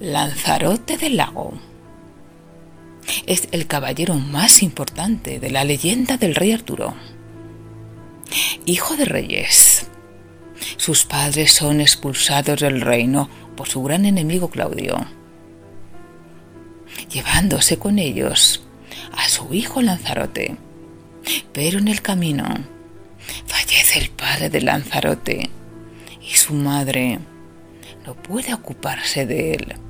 Lanzarote del Lago. Es el caballero más importante de la leyenda del rey Arturo. Hijo de reyes. Sus padres son expulsados del reino por su gran enemigo Claudio, llevándose con ellos a su hijo Lanzarote. Pero en el camino fallece el padre de Lanzarote y su madre no puede ocuparse de él.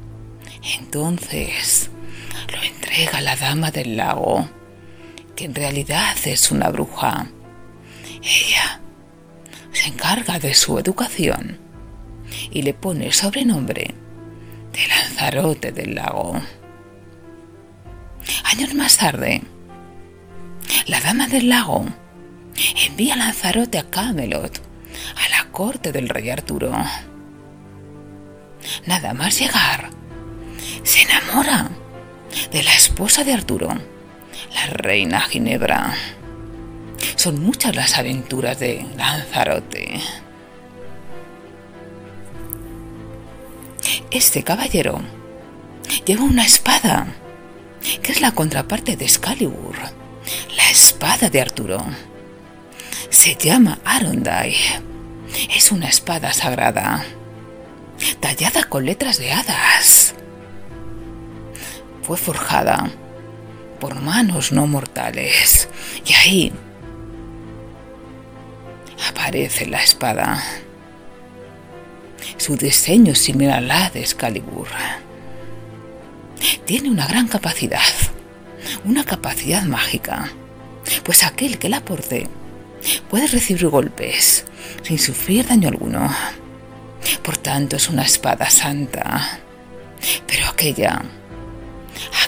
Entonces lo entrega a la dama del lago, que en realidad es una bruja. Ella se encarga de su educación y le pone el sobrenombre de Lanzarote del lago. Años más tarde, la dama del lago envía a Lanzarote a Camelot, a la corte del rey Arturo. Nada más llegar, se enamora de la esposa de Arturo, la reina Ginebra. Son muchas las aventuras de Lanzarote. Este caballero lleva una espada, que es la contraparte de Excalibur, la espada de Arturo. Se llama Arondai. Es una espada sagrada, tallada con letras de hadas fue forjada por manos no mortales. Y ahí aparece la espada. Su diseño es similar a la de Excalibur. Tiene una gran capacidad, una capacidad mágica, pues aquel que la porte puede recibir golpes sin sufrir daño alguno. Por tanto, es una espada santa. Pero aquella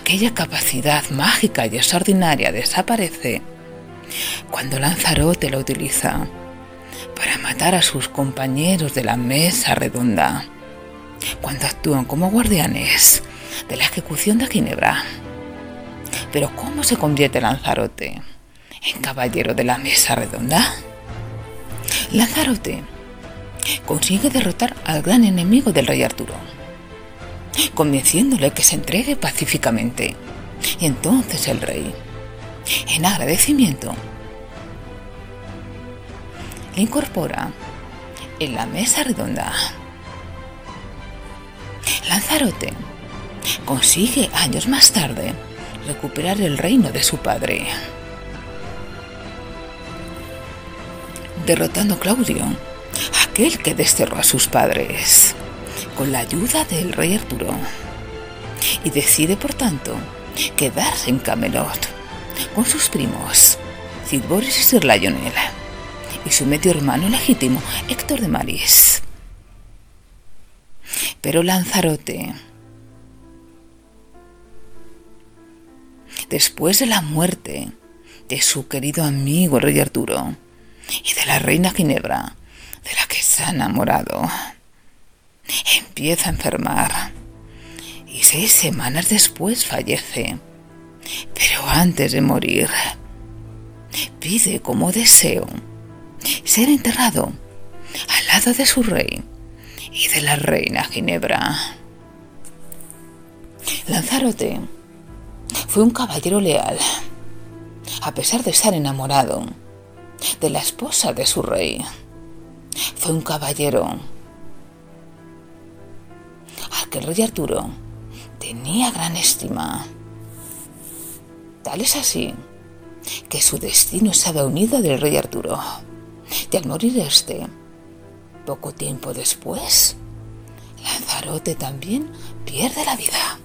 aquella capacidad mágica y extraordinaria desaparece cuando Lanzarote la utiliza para matar a sus compañeros de la mesa redonda, cuando actúan como guardianes de la ejecución de Ginebra. Pero ¿cómo se convierte Lanzarote en caballero de la mesa redonda? Lanzarote consigue derrotar al gran enemigo del rey Arturo convenciéndole que se entregue pacíficamente. Y entonces el rey, en agradecimiento, le incorpora en la mesa redonda. Lanzarote consigue años más tarde recuperar el reino de su padre, derrotando a Claudio, aquel que desterró a sus padres con la ayuda del rey Arturo y decide por tanto quedarse en Camelot con sus primos Cid Boris y Sir Lionel y su medio hermano legítimo Héctor de Maris. Pero Lanzarote, después de la muerte de su querido amigo el rey Arturo y de la reina Ginebra, de la que se ha enamorado, empieza a enfermar y seis semanas después fallece. Pero antes de morir, pide como deseo ser enterrado al lado de su rey y de la reina Ginebra. Lanzarote fue un caballero leal, a pesar de estar enamorado de la esposa de su rey. Fue un caballero el rey Arturo tenía gran estima. Tal es así que su destino estaba unido al rey Arturo. Y al morir este, poco tiempo después, Lanzarote también pierde la vida.